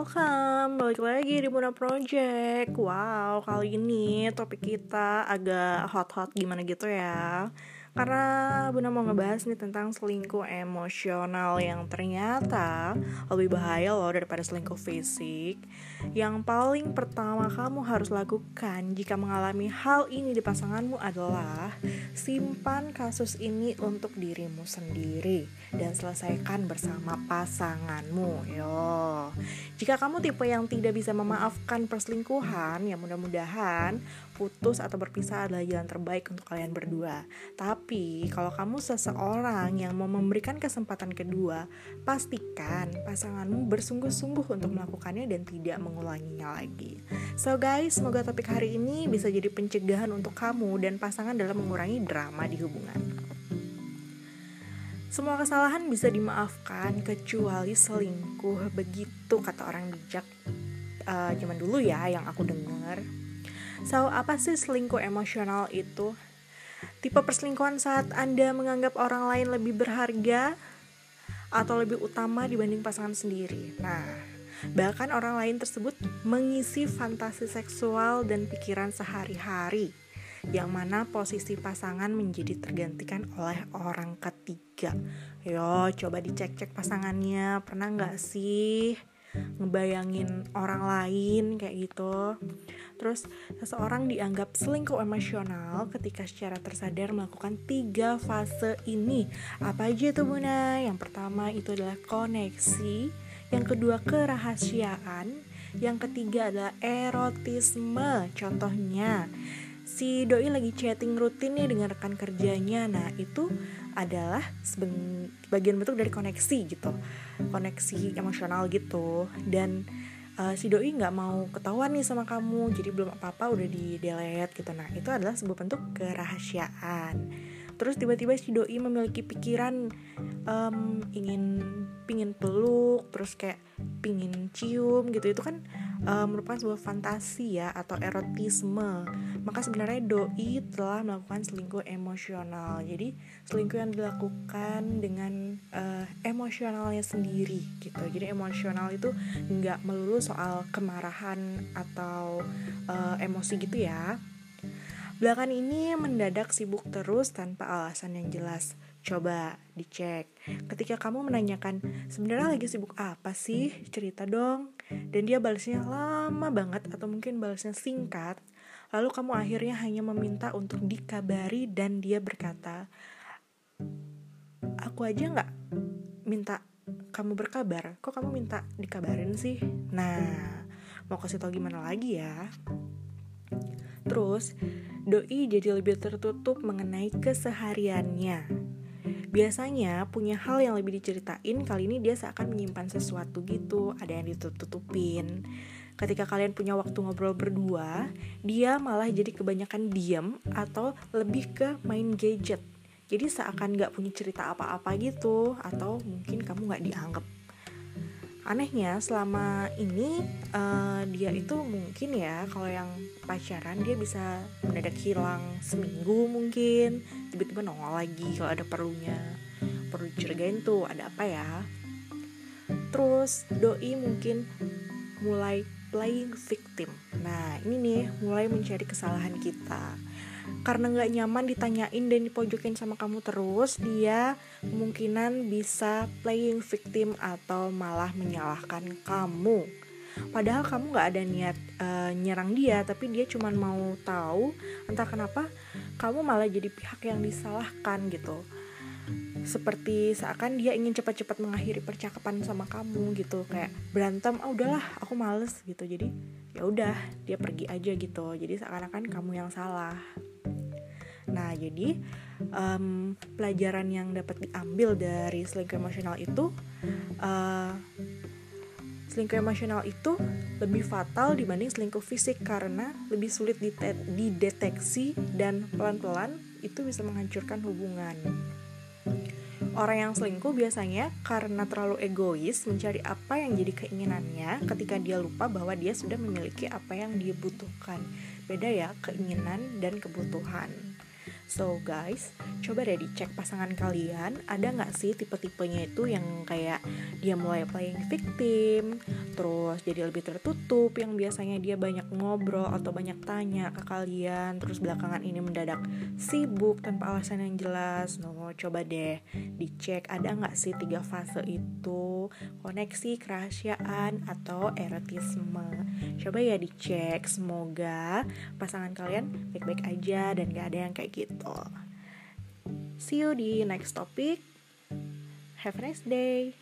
welcome Balik lagi di Muna Project. Wow, kali ini topik kita agak hot-hot gimana gitu ya karena Bunda mau ngebahas nih tentang selingkuh emosional yang ternyata lebih bahaya loh daripada selingkuh fisik. Yang paling pertama kamu harus lakukan jika mengalami hal ini di pasanganmu adalah simpan kasus ini untuk dirimu sendiri dan selesaikan bersama pasanganmu. Yo. Jika kamu tipe yang tidak bisa memaafkan perselingkuhan, ya mudah-mudahan putus atau berpisah adalah jalan terbaik untuk kalian berdua. Tapi kalau kamu seseorang yang mau memberikan kesempatan kedua, pastikan pasanganmu bersungguh-sungguh untuk melakukannya dan tidak mengulanginya lagi. So guys, semoga topik hari ini bisa jadi pencegahan untuk kamu dan pasangan dalam mengurangi drama di hubungan. Semua kesalahan bisa dimaafkan kecuali selingkuh. Begitu kata orang bijak uh, zaman dulu ya yang aku dengar. So, apa sih selingkuh emosional itu? Tipe perselingkuhan saat Anda menganggap orang lain lebih berharga atau lebih utama dibanding pasangan sendiri. Nah, bahkan orang lain tersebut mengisi fantasi seksual dan pikiran sehari-hari yang mana posisi pasangan menjadi tergantikan oleh orang ketiga. Yo, coba dicek-cek pasangannya, pernah nggak sih ngebayangin orang lain kayak gitu? Terus, seseorang dianggap selingkuh emosional ketika secara tersadar melakukan tiga fase ini. Apa aja itu Bunda? Yang pertama itu adalah koneksi, yang kedua kerahasiaan, yang ketiga adalah erotisme. Contohnya, si doi lagi chatting rutin nih dengan rekan kerjanya. Nah, itu adalah bagian bentuk dari koneksi gitu. Koneksi emosional gitu. Dan uh, si doi nggak mau ketahuan nih sama kamu jadi belum apa apa udah di delete gitu nah itu adalah sebuah bentuk kerahasiaan terus tiba-tiba si doi memiliki pikiran um, ingin pingin peluk terus kayak pingin cium gitu itu kan uh, merupakan sebuah fantasi ya atau erotisme. Maka sebenarnya doi telah melakukan selingkuh emosional. Jadi selingkuh yang dilakukan dengan uh, emosionalnya sendiri gitu. Jadi emosional itu nggak melulu soal kemarahan atau uh, emosi gitu ya. Belakangan ini mendadak sibuk terus tanpa alasan yang jelas. Coba dicek. Ketika kamu menanyakan, sebenarnya lagi sibuk apa sih? Cerita dong. Dan dia balasnya lama banget atau mungkin balasnya singkat. Lalu kamu akhirnya hanya meminta untuk dikabari dan dia berkata, aku aja nggak minta kamu berkabar, kok kamu minta dikabarin sih? Nah, mau kasih tau gimana lagi ya? Terus, doi jadi lebih tertutup mengenai kesehariannya. Biasanya punya hal yang lebih diceritain, kali ini dia seakan menyimpan sesuatu gitu, ada yang ditutup-tutupin. Ketika kalian punya waktu ngobrol berdua, dia malah jadi kebanyakan diam atau lebih ke main gadget. Jadi seakan gak punya cerita apa-apa gitu, atau mungkin kamu gak dianggap anehnya selama ini uh, dia itu mungkin ya kalau yang pacaran dia bisa mendadak hilang seminggu mungkin. Tiba-tiba nongol lagi kalau ada perlunya perlu dicurigain tuh ada apa ya? Terus doi mungkin mulai playing victim. Nah ini nih mulai mencari kesalahan kita karena nggak nyaman ditanyain dan dipojokin sama kamu terus dia kemungkinan bisa playing victim atau malah menyalahkan kamu. Padahal kamu nggak ada niat uh, nyerang dia tapi dia cuma mau tahu entah kenapa kamu malah jadi pihak yang disalahkan gitu. Seperti seakan dia ingin cepat-cepat mengakhiri percakapan sama kamu gitu kayak berantem ah udahlah aku males gitu. Jadi ya udah dia pergi aja gitu. Jadi seakan-akan kamu yang salah Nah, jadi um, pelajaran yang dapat diambil dari selingkuh emosional itu, uh, selingkuh emosional itu lebih fatal dibanding selingkuh fisik karena lebih sulit dideteksi dan pelan-pelan itu bisa menghancurkan hubungan. Orang yang selingkuh biasanya karena terlalu egois mencari apa yang jadi keinginannya ketika dia lupa bahwa dia sudah memiliki apa yang dia butuhkan. Beda ya, keinginan dan kebutuhan. So guys, coba deh dicek pasangan kalian. Ada nggak sih tipe-tipenya itu yang kayak dia mulai playing victim, terus jadi lebih tertutup, yang biasanya dia banyak ngobrol atau banyak tanya ke kalian, terus belakangan ini mendadak sibuk tanpa alasan yang jelas. No, coba deh dicek. Ada nggak sih tiga fase itu, koneksi, kerahasiaan, atau erotisme. Coba ya dicek, semoga pasangan kalian baik-baik aja dan gak ada yang kayak gitu. See you di next topic. Have a nice day.